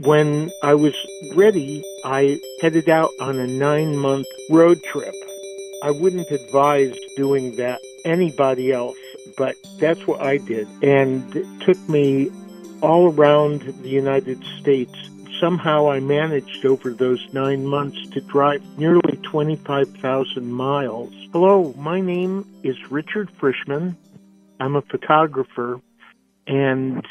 When I was ready, I headed out on a nine month road trip. I wouldn't advise doing that anybody else, but that's what I did. And it took me all around the United States. Somehow I managed over those nine months to drive nearly 25,000 miles. Hello, my name is Richard Frishman. I'm a photographer, and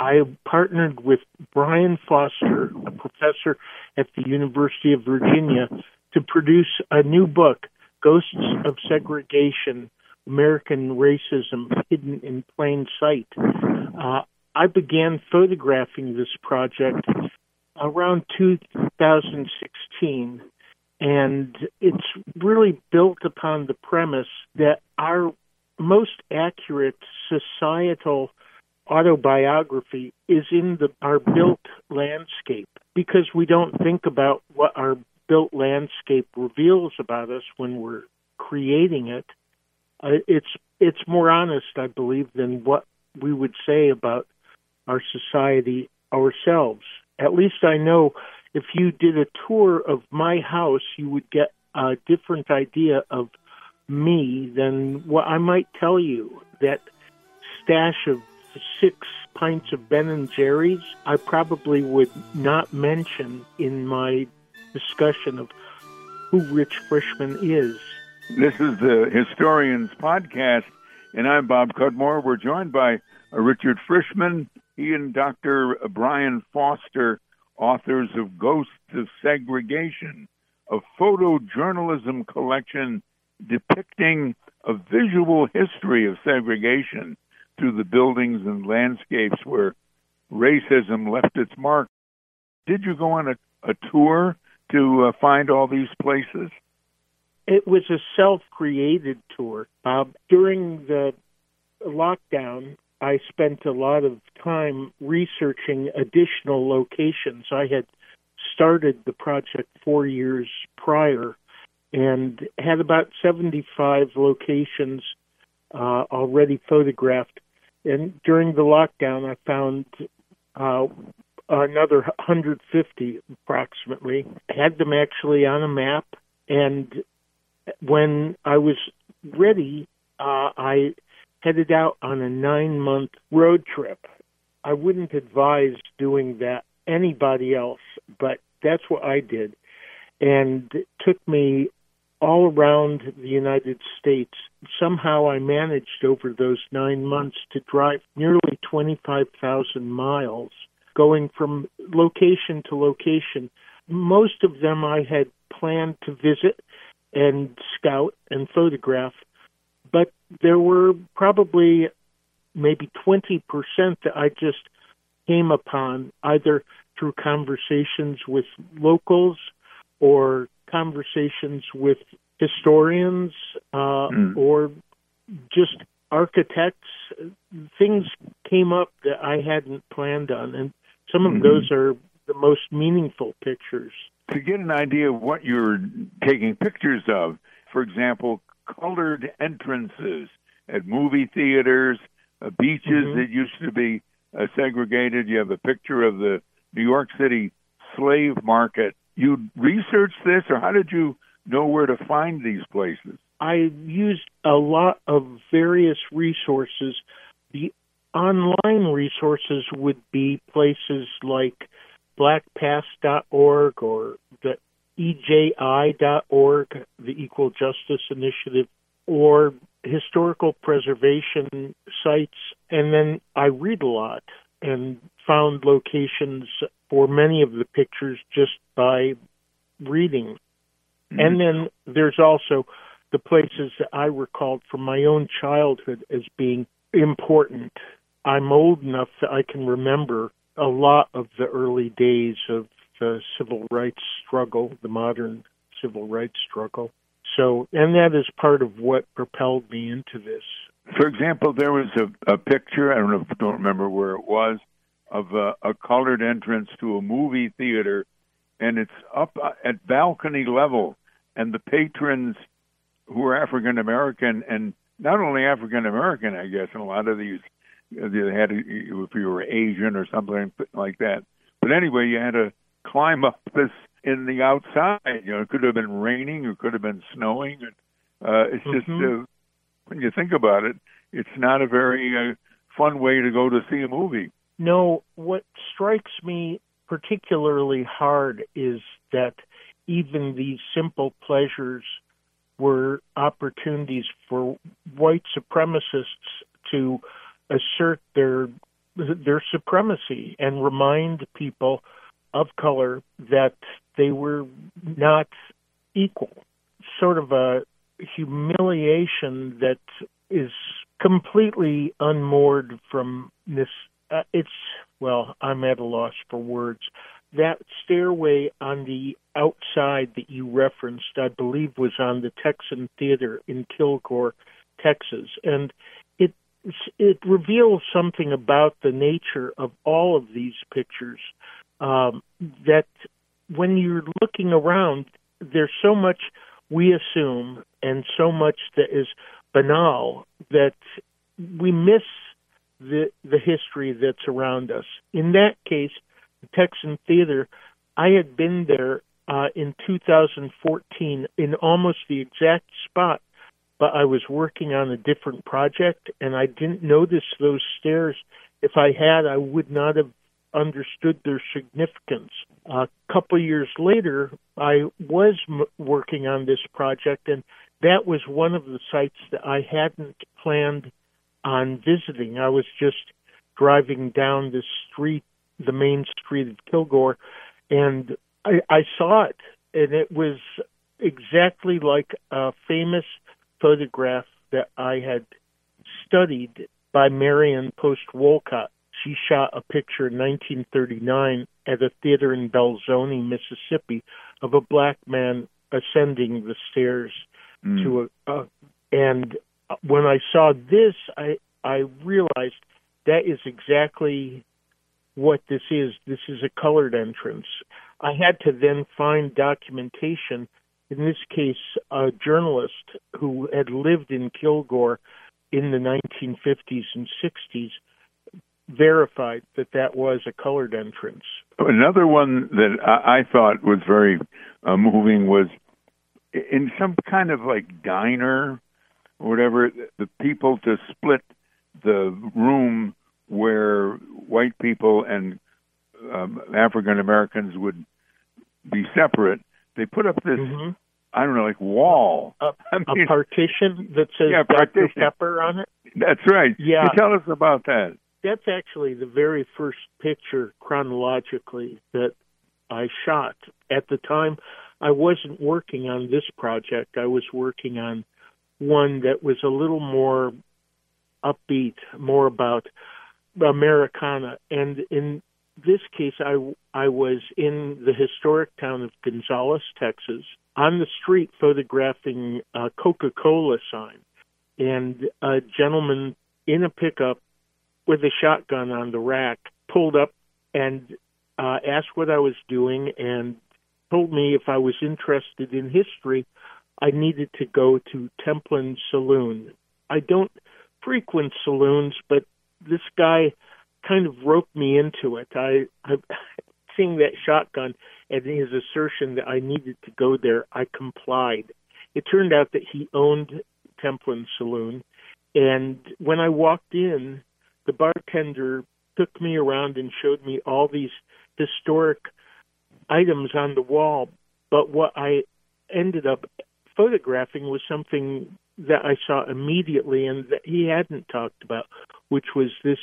I partnered with Brian Foster, a professor at the University of Virginia, to produce a new book, Ghosts of Segregation American Racism Hidden in Plain Sight. Uh, I began photographing this project around 2016, and it's really built upon the premise that our most accurate societal autobiography is in the our built landscape because we don't think about what our built landscape reveals about us when we're creating it. Uh, it's it's more honest, I believe, than what we would say about our society ourselves. At least I know if you did a tour of my house, you would get a different idea of me than what I might tell you. That stash of six pints of Ben and Jerry's, I probably would not mention in my discussion of who Rich Frishman is. This is the Historians Podcast, and I'm Bob Cudmore. We're joined by Richard Frishman. He and Dr. Brian Foster, authors of Ghosts of Segregation, a photojournalism collection depicting a visual history of segregation through the buildings and landscapes where racism left its mark. Did you go on a, a tour to uh, find all these places? It was a self created tour, Bob. During the lockdown, I spent a lot of time researching additional locations. I had started the project four years prior and had about 75 locations uh, already photographed and during the lockdown, I found uh, another 150 approximately. I had them actually on a map, and when I was ready, uh, I headed out on a nine month road trip. I wouldn't advise doing that anybody else, but that's what I did. And it took me all around the United States. Somehow I managed over those nine months to drive nearly 25,000 miles, going from location to location. Most of them I had planned to visit and scout and photograph, but there were probably maybe 20% that I just came upon either through conversations with locals or conversations with historians uh, mm. or just architects. Things came up that I hadn't planned on, and some of mm-hmm. those are the most meaningful pictures. To get an idea of what you're taking pictures of, for example, colored entrances at movie theaters, uh, beaches mm-hmm. that used to be uh, segregated. You have a picture of the New York City slave market you researched this, or how did you know where to find these places? I used a lot of various resources. The online resources would be places like blackpast.org or the EJI.org, the Equal Justice Initiative, or historical preservation sites. And then I read a lot and found locations for many of the pictures just by reading. Mm-hmm. And then there's also the places that I recalled from my own childhood as being important. I'm old enough that I can remember a lot of the early days of the civil rights struggle, the modern civil rights struggle. So, and that is part of what propelled me into this. For example, there was a, a picture, I don't know, don't remember where it was, of a, a colored entrance to a movie theater, and it's up at balcony level, and the patrons who are African American and not only African American, I guess, and a lot of these they had if you were Asian or something like that But anyway, you had to climb up this in the outside. You know, it could have been raining, it could have been snowing. Uh, it's just Mhm. uh, when you think about it, it's not a very uh, fun way to go to see a movie. No, what strikes me particularly hard is that even these simple pleasures were opportunities for white supremacists to assert their their supremacy and remind people of color that they were not equal. Sort of a humiliation that is completely unmoored from this. Uh, it's well, I'm at a loss for words. That stairway on the outside that you referenced, I believe, was on the Texan Theater in Kilgore, Texas, and it it reveals something about the nature of all of these pictures. Um, that when you're looking around, there's so much we assume and so much that is banal that we miss the the history that's around us. In that case, the Texan Theater, I had been there uh, in 2014 in almost the exact spot, but I was working on a different project and I didn't notice those stairs. If I had, I would not have understood their significance. A couple years later, I was m- working on this project, and that was one of the sites that I hadn't planned on visiting. I was just driving down the street, the main street of Kilgore, and I, I saw it, and it was exactly like a famous photograph that I had studied by Marion Post Wolcott. She shot a picture in 1939 at a theater in Belzoni, Mississippi, of a black man ascending the stairs Mm. to a, uh, and when I saw this, I I realized that is exactly what this is. This is a colored entrance. I had to then find documentation. In this case, a journalist who had lived in Kilgore in the 1950s and 60s verified that that was a colored entrance. Another one that I, thought was very uh, moving was in some kind of like diner or whatever, the people to split the room where white people and um, African Americans would be separate. They put up this, Mhm. I don't know, like wall. A, I a mean, partition that says Yeah, Dr. Pepper on it. that's right. Yeah. You tell us about that. that's actually the very first picture chronologically that I shot. At the time, I wasn't working on this project. I was working on one that was a little more upbeat, more about Americana. And in this case, I, I was in the historic town of Gonzales, Texas, on the street photographing a Coca Cola sign. And a gentleman in a pickup with a shotgun on the rack pulled up and uh, asked what I was doing and told me if I was interested in history, I needed to go to Templin Saloon. I don't frequent saloons, but this guy kind of roped me into it. I, I seeing that shotgun and his assertion that I needed to go there, I complied. It turned out that he owned Templin Saloon, and when I walked in, the bartender took me around and showed me all these historic items on the wall. But what I ended up photographing was something that I saw immediately and that he hadn't talked about, which was this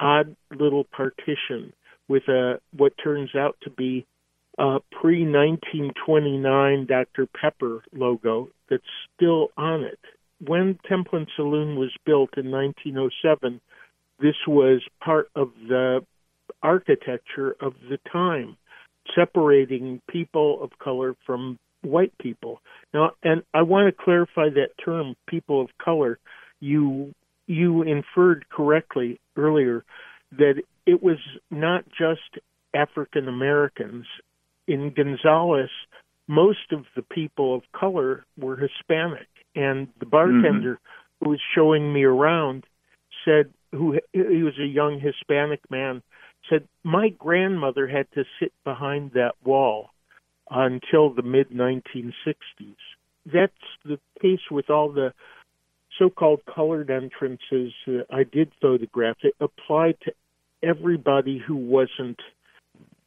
odd little partition with a what turns out to be a pre 1929 Dr. Pepper logo that's still on it. When Templin Saloon was built in 1907, this was part of the architecture of the time, separating people of color from white people. Now, and I want to clarify that term, people of color. You you inferred correctly earlier that it was not just African Americans. In Gonzales, most of the people of color were Hispanic, and the bartender mm-hmm. who was showing me around said, who he was a young Hispanic man, said my grandmother had to sit behind that wall until the mid 1960s. That's the case with all the so-called colored entrances uh, I did photograph. It applied to everybody who wasn't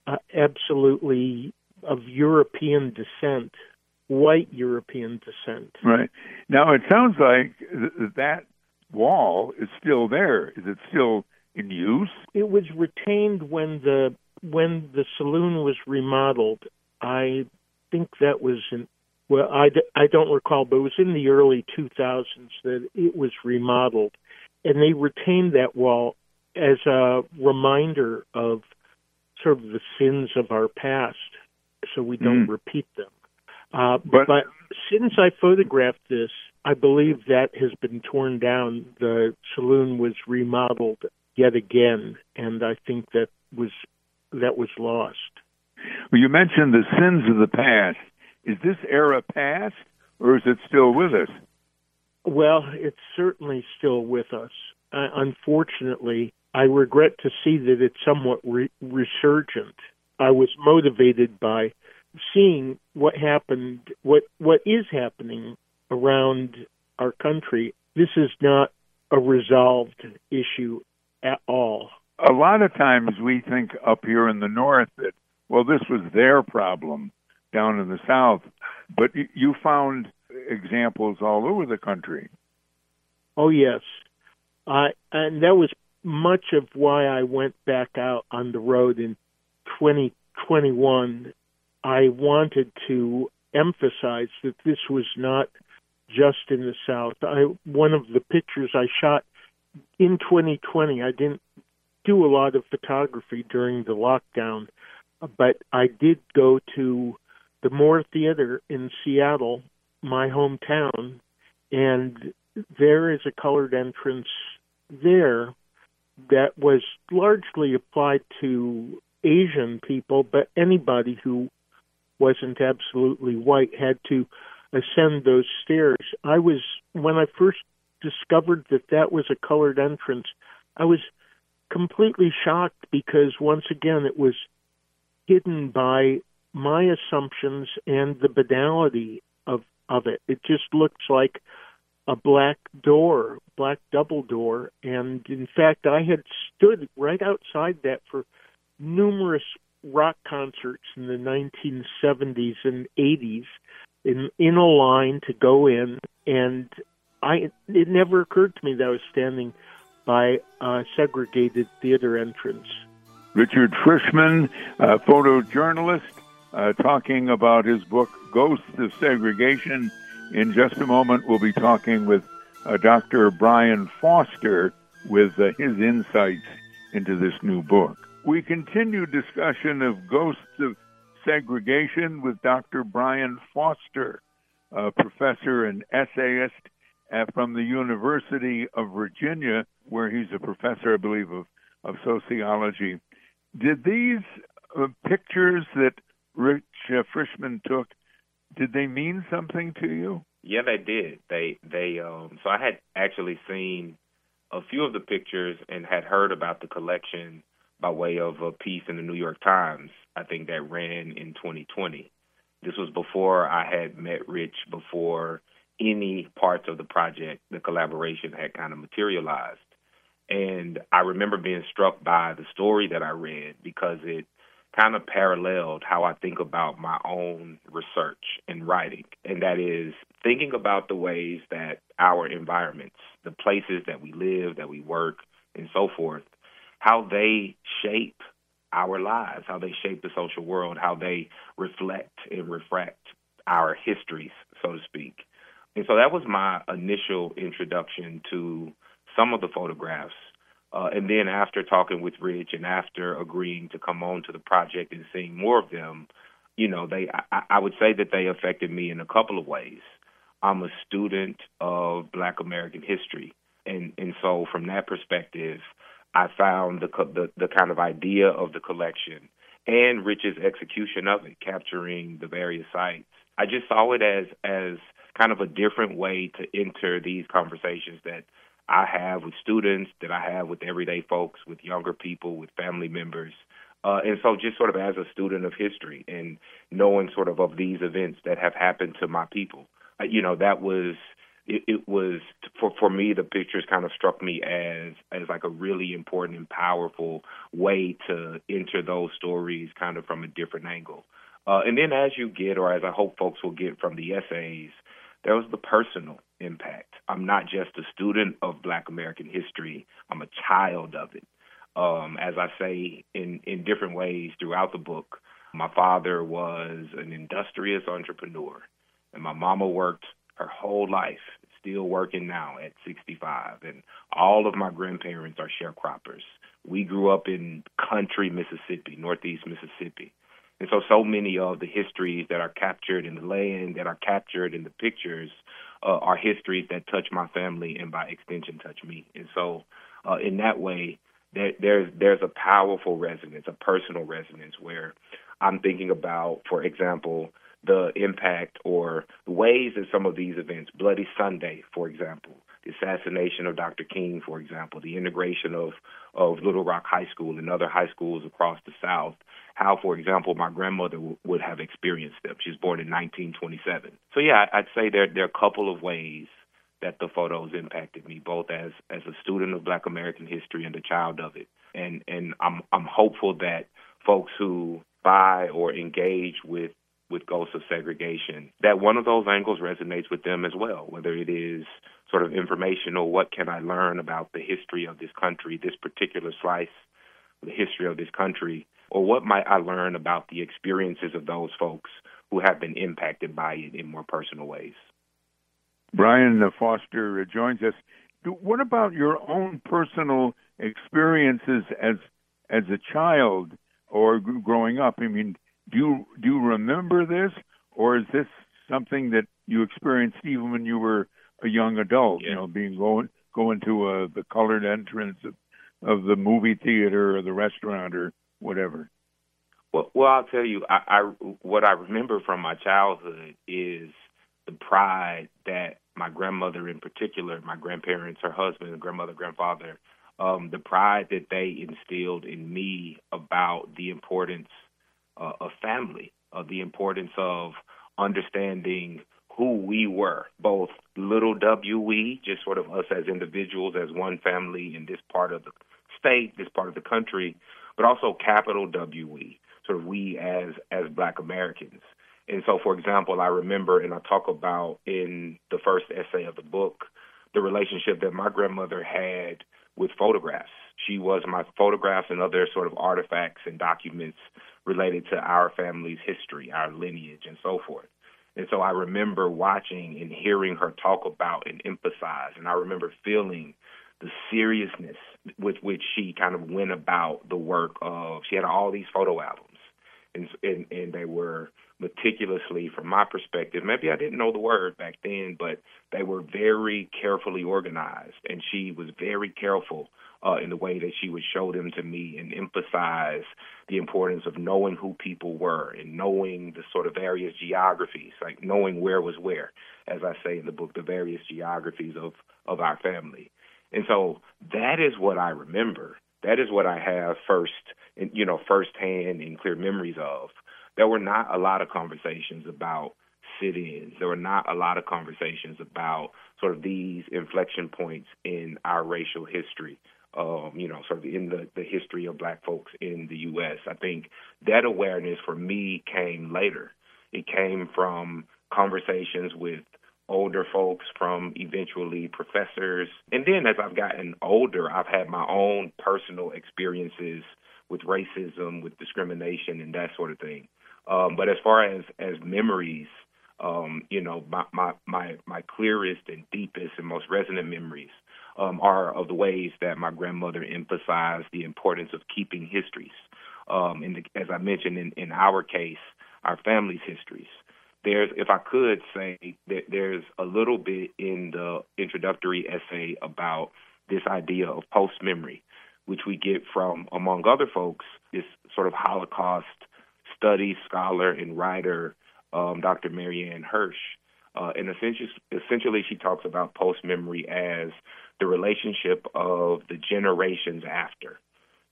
uh, absolutely of European descent, white European descent. Right. Now it sounds like th- that wall is still there. Is it still in use? It was retained when the when the saloon was remodeled. I think that was in well, I, I don't recall, but it was in the early 2000s that it was remodeled, and they retained that wall as a reminder of sort of the sins of our past, so we don't mm. repeat them. Uh, but, but since I photographed this, I believe that has been torn down. The saloon was remodeled yet again, and I think that was that was lost. Well, you mentioned the sins of the past. Is this era past, or is it still with us? Well, it's certainly still with us. Uh, unfortunately, I regret to see that it's somewhat re- resurgent. I was motivated by seeing what happened, what what is happening around our country. This is not a resolved issue at all. A lot of times we think up here in the north that well, this was their problem down in the south, but you found examples all over the country. Oh yes, and that was much of why I went back out on the road in 2021. I wanted to emphasize that this was not just in the South. I one of the pictures I shot in 2020. I didn't do a lot of photography during the lockdown, but I did go to the Moore Theater in Seattle, my hometown, and there is a colored entrance there that was largely applied to Asian people, but anybody who wasn't absolutely white had to ascend those stairs. I was, when I first discovered that that was a colored entrance, I was completely shocked because once again it was hidden by my assumptions and the banality of of it. It just looks like a black door, black double door, and in fact, I had stood right outside that for numerous rock concerts in the 1970s and 80s in in a line to go in and I it never occurred to me that I was standing by a segregated theater entrance. Richard Frishman, a photojournalist, uh, talking about his book, Ghosts of Segregation. In just a moment, we'll be talking with uh, Dr. Brian Foster with uh, his insights into this new book. We continue discussion of Ghosts of Segregation with Dr. Brian Foster, a professor and essayist from the University of Virginia, where he's a professor, I believe, of, of sociology. Did these uh, pictures that Rich uh, Frishman took, did they mean something to you? Yeah, they did. They they um so I had actually seen a few of the pictures and had heard about the collection by way of a piece in the New York Times, I think that ran in 2020. This was before I had met Rich, before any parts of the project, the collaboration had kind of materialized. And I remember being struck by the story that I read because it kind of paralleled how I think about my own research and writing. And that is thinking about the ways that our environments, the places that we live, that we work, and so forth, how they shape our lives, how they shape the social world, how they reflect and refract our histories, so to speak. And so that was my initial introduction to some of the photographs uh, and then after talking with Rich and after agreeing to come on to the project and seeing more of them, you know, they I, I would say that they affected me in a couple of ways. I'm a student of Black American history, and and so from that perspective, I found the the, the kind of idea of the collection and Rich's execution of it, capturing the various sites. I just saw it as as kind of a different way to enter these conversations that I have with students, that I have with everyday folks, with younger people, with family members. Uh, and so, just sort of as a student of history and knowing sort of of these events that have happened to my people, uh, you know, that was it, it was for for me. The pictures kind of struck me as as like a really important and powerful way to enter those stories, kind of from a different angle. Uh, and then, as you get, or as I hope folks will get from the essays, there was the personal impact. I'm not just a student of Black American history, I'm a child of it. Um, as I say in, in different ways throughout the book, my father was an industrious entrepreneur, and my mama worked her whole life, still working now at 65. And all of my grandparents are sharecroppers. We grew up in country Mississippi, northeast Mississippi. And so, so many of the histories that are captured in the land, that are captured in the pictures, uh, are histories that touch my family and by extension touch me. And so, uh, in that way, there, there's there's a powerful resonance, a personal resonance where I'm thinking about, for example, the impact or ways that some of these events, Bloody Sunday, for example, the assassination of Dr. King, for example, the integration of, of Little Rock High School and other high schools across the South, how, for example, my grandmother w- would have experienced them. She was born in 1927. So, yeah, I'd say there, there are a couple of ways that the photos impacted me, both as, as a student of Black American history and a child of it. And, and I'm, I'm hopeful that folks who buy or engage with with Ghosts of Segregation, that one of those angles resonates with them as well, whether it is sort of informational, what can I learn about the history of this country, this particular slice, the history of this country, or what might I learn about the experiences of those folks who have been impacted by it in more personal ways. Brian uh, Foster uh, joins us. What about your own personal experiences as as a child or growing up? I mean, do you do you remember this, or is this something that you experienced even when you were a young adult? Yeah. You know, being going going to uh, the colored entrance of, of the movie theater or the restaurant or whatever. Well, well, I'll tell you, I, I what I remember from my childhood is the pride that my grandmother, in particular, my grandparents, her husband, grandmother, grandfather, um, the pride that they instilled in me about the importance uh, of family, of the importance of understanding who we were, both little we, just sort of us as individuals, as one family in this part of the state, this part of the country, but also capital we, sort of we as as Black Americans. And so, for example, I remember, and I talk about in the first essay of the book, the relationship that my grandmother had with photographs. She was my photographs and other sort of artifacts and documents related to our family's history, our lineage, and so forth. And so I remember watching and hearing her talk about and emphasize, and I remember feeling the seriousness with which she kind of went about the work of. She had all these photo albums, and and, and they were meticulously, from my perspective. Maybe I didn't know the word back then, but they were very carefully organized, and she was very careful uh, in the way that she would show them to me and emphasize the importance of knowing who people were and knowing the sort of various geographies, like knowing where was where, as I say in the book, the various geographies of, of our family. And so that is what I remember. That is what I have first, you know, firsthand and clear memories of. There were not a lot of conversations about sit-ins. There were not a lot of conversations about sort of these inflection points in our racial history um, you know, sort of in the, the history of black folks in the U.S. I think that awareness for me came later. It came from conversations with older folks, from eventually professors. And then as I've gotten older, I've had my own personal experiences with racism, with discrimination, and that sort of thing. Um, but as far as, as memories, um, you know, my, my, my, my clearest and deepest and most resonant memories um, are of the ways that my grandmother emphasized the importance of keeping histories. Um, and as I mentioned in, in our case, our family's histories. There's, if I could say, that there's a little bit in the introductory essay about this idea of post memory, which we get from, among other folks, this sort of Holocaust study scholar and writer, um, Dr. Marianne Hirsch. Uh, and essentially, essentially, she talks about post memory as the relationship of the generations after.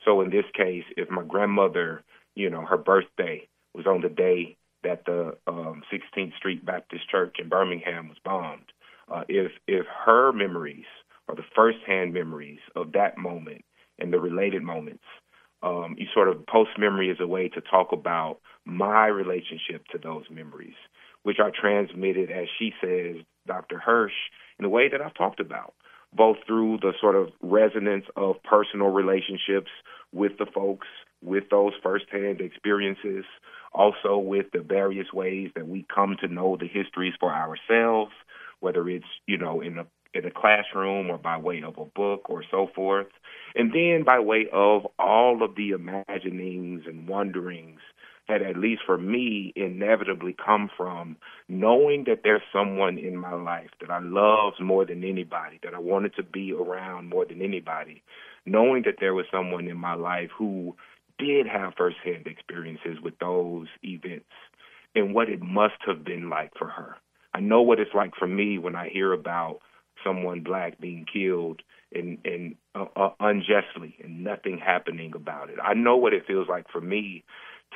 So in this case, if my grandmother, you know, her birthday was on the day that the um, 16th Street Baptist Church in Birmingham was bombed, uh, if if her memories or the firsthand memories of that moment and the related moments, um, you sort of post memory is a way to talk about my relationship to those memories, which are transmitted, as she says, Dr. Hirsch, in a way that I've talked about, both through the sort of resonance of personal relationships with the folks, with those firsthand experiences, also with the various ways that we come to know the histories for ourselves, whether it's, you know, in a in a classroom or by way of a book or so forth. And then by way of all of the imaginings and wonderings that, at least for me, inevitably come from knowing that there's someone in my life that I love more than anybody, that I wanted to be around more than anybody, knowing that there was someone in my life who did have firsthand experiences with those events and what it must have been like for her. I know what it's like for me when I hear about someone black being killed and and uh, uh, unjustly and nothing happening about it. I know what it feels like for me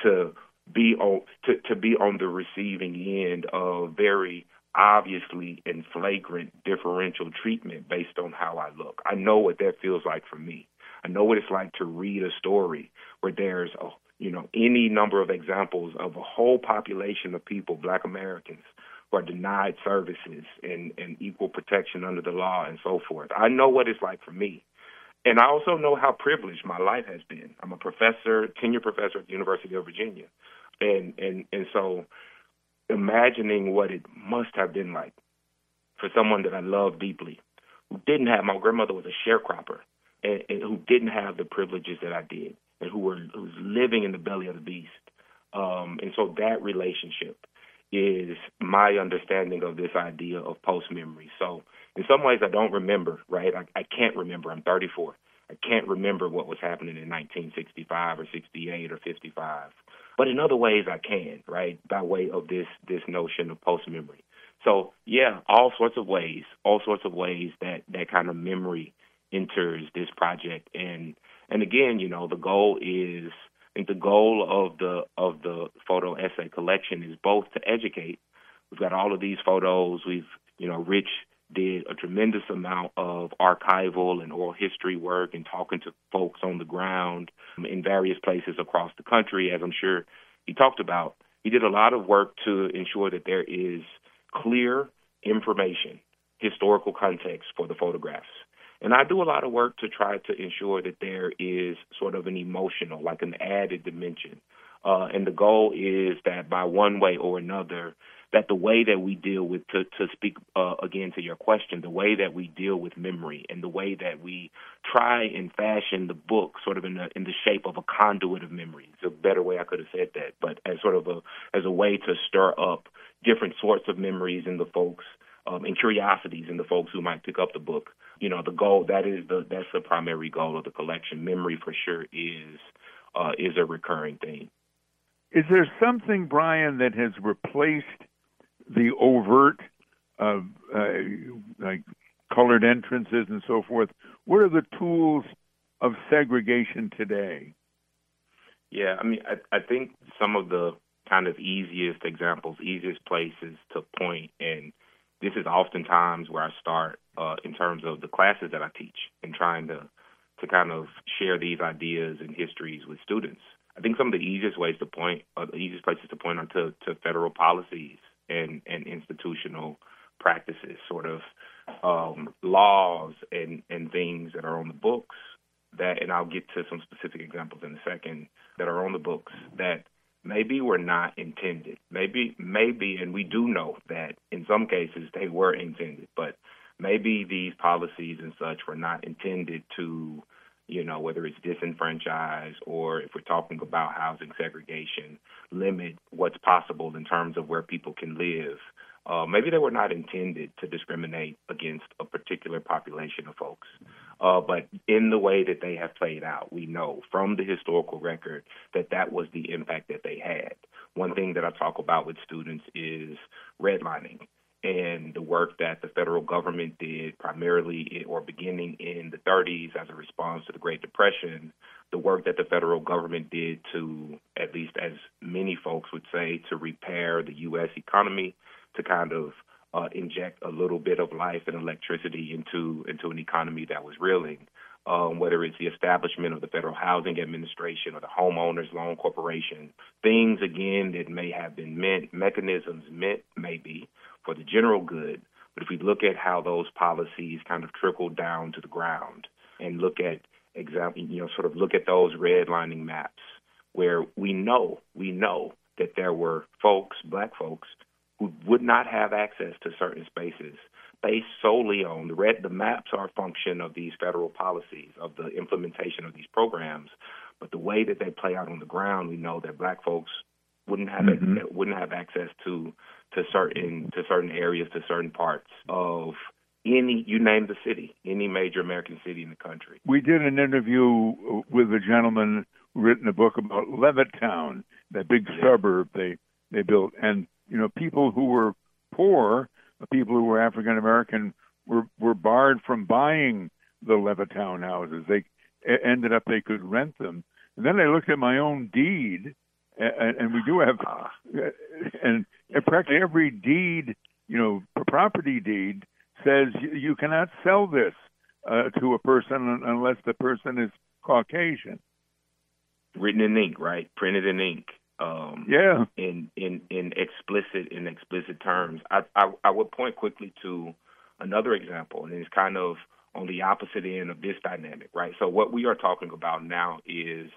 to be on to to be on the receiving end of very obviously and flagrant differential treatment based on how I look. I know what that feels like for me. I know what it's like to read a story where there's a you know any number of examples of a whole population of people, Black Americans, who are denied services and, and equal protection under the law and so forth. I know what it's like for me. And I also know how privileged my life has been. I'm a professor, tenure professor at the University of Virginia. And and and so imagining what it must have been like for someone that I love deeply, who didn't have my grandmother was a sharecropper and, and who didn't have the privileges that I did and who were who was living in the belly of the beast. Um, and so that relationship is my understanding of this idea of post memory. So in some ways I don't remember, right? I, I can't remember. I'm 34. I can't remember what was happening in 1965 or 68 or 55. But in other ways I can, right? By way of this this notion of post memory. So yeah, all sorts of ways, all sorts of ways that that kind of memory enters this project and and again, you know, the goal is I think the goal of the of the photo essay collection is both to educate. We've got all of these photos. We've you know, Rich did a tremendous amount of archival and oral history work and talking to folks on the ground in various places across the country, as I'm sure he talked about. He did a lot of work to ensure that there is clear information, historical context for the photographs. And I do a lot of work to try to ensure that there is sort of an emotional, like an added dimension. Uh, and the goal is that by one way or another, that the way that we deal with to to speak uh, again to your question, the way that we deal with memory and the way that we try and fashion the book sort of in the in the shape of a conduit of memory. It's a better way I could have said that, but as sort of a as a way to stir up different sorts of memories in the folks um, and curiosities in the folks who might pick up the book. You know, the goal that is the that's the primary goal of the collection. Memory for sure is uh, is a recurring theme. Is there something, Brian, that has replaced the overt, uh, uh, like colored entrances and so forth. What are the tools of segregation today? Yeah, I mean, I, I think some of the kind of easiest examples, easiest places to point, and this is oftentimes where I start uh, in terms of the classes that I teach and trying to to kind of share these ideas and histories with students. I think some of the easiest ways to point, uh, the easiest places to point are to, to federal policies and, and institutional practices, sort of um, laws and, and things that are on the books that, and I'll get to some specific examples in a second, that are on the books that maybe were not intended. Maybe, maybe, and we do know that in some cases they were intended, but maybe these policies and such were not intended to you know, whether it's disenfranchised or if we're talking about housing segregation, limit what's possible in terms of where people can live. Uh, maybe they were not intended to discriminate against a particular population of folks. Uh, but in the way that they have played out, we know from the historical record that that was the impact that they had. One thing that I talk about with students is redlining and the work that the federal government did primarily or beginning in the 30s as a response to the Great Depression, the work that the federal government did to, at least as many folks would say, to repair the U.S. economy, to kind of uh, inject a little bit of life and electricity into into an economy that was reeling. Um, whether it's the establishment of the Federal Housing Administration or the Homeowners Loan Corporation, things again that may have been meant mechanisms meant maybe for the general good. But if we look at how those policies kind of trickled down to the ground and look at example, you know, sort of look at those redlining maps where we know, we know that there were folks, black folks, who would not have access to certain spaces based solely on the red the maps are a function of these federal policies of the implementation of these programs but the way that they play out on the ground we know that black folks wouldn't have mm-hmm. wouldn't have access to to certain to certain areas to certain parts of any you name the city any major american city in the country we did an interview with a gentleman who written a book about levittown that big yeah. suburb they they built and you know people who were poor people who were african american were were barred from buying the levittown houses they ended up they could rent them and then I looked at my own deed and, and we do have, and, and practically every deed, you know, property deed says you, you cannot sell this uh, to a person unless the person is Caucasian. Written in ink, right? Printed in ink. Um, yeah. In in in explicit in explicit terms. I, I I would point quickly to another example, and it's kind of on the opposite end of this dynamic, right? So what we are talking about now is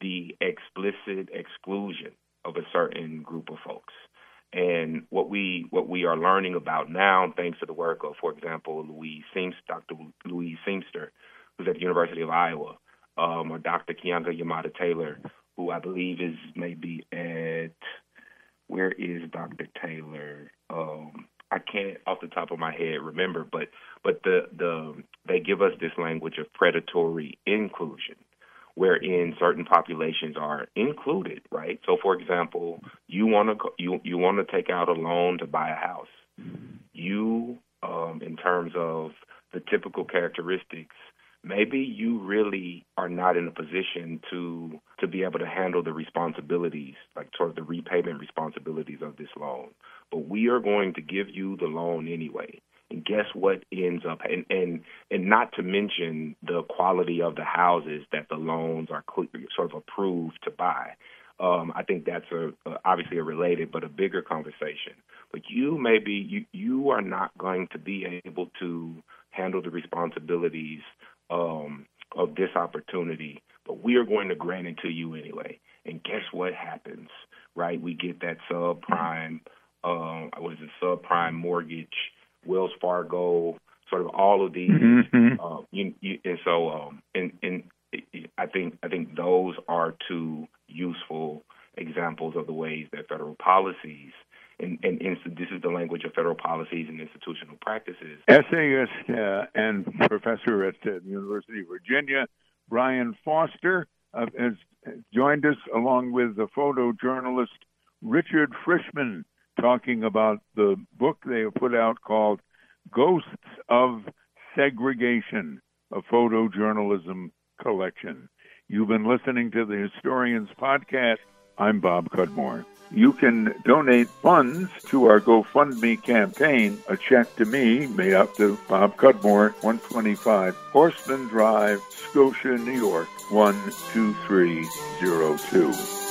the explicit exclusion of a certain group of folks. And what we what we are learning about now, thanks to the work of, for example, Louise Seamster, Dr. Louise Seamster, who's at the University of Iowa, um, or Dr. Keeanga-Yamahtta Taylor, who I believe is maybe at where is Dr. Taylor? Um, I can't off the top of my head remember, but but the the they give us this language of predatory inclusion, wherein certain populations are included, right? So, for example, you want to you you want to take out a loan to buy a house. You, um, in terms of the typical characteristics, maybe you really are not in a position to to be able to handle the responsibilities, like sort of the repayment responsibilities of this loan. But we are going to give you the loan anyway. And guess what ends up and and and not to mention the quality of the houses that the loans are sort of approved to buy. Um, I think that's a, a obviously a related but a bigger conversation. But you maybe you you are not going to be able to handle the responsibilities um, of this opportunity, but we are going to grant it to you anyway. And guess what happens? Right, we get that subprime, um, what is it, subprime mortgage Wells Fargo, sort of all of these. Mm-hmm. Uh, you, you, and so, um, and, and I think I think those are two useful examples of the ways that federal policies and, and, and this is the language of federal policies and institutional practices. Essayist uh, and professor at uh, the University of Virginia, Brian Foster, uh, has joined us along with the photojournalist Richard Frishman talking about the book they have put out called Ghosts of Segregation, a photojournalism collection. You've been listening to the Historians Podcast. I'm Bob Cudmore. You can donate funds to our GoFundMe campaign. A check to me made out to Bob Cudmore, 125 Horseman Drive, Scotia, New York, 12302.